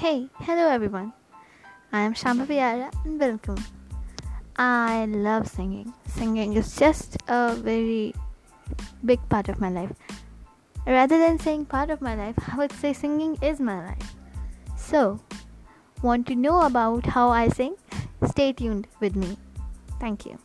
Hey, hello everyone. I am Shamba Piara and welcome. I love singing. Singing is just a very big part of my life. Rather than saying part of my life, I would say singing is my life. So, want to know about how I sing? Stay tuned with me. Thank you.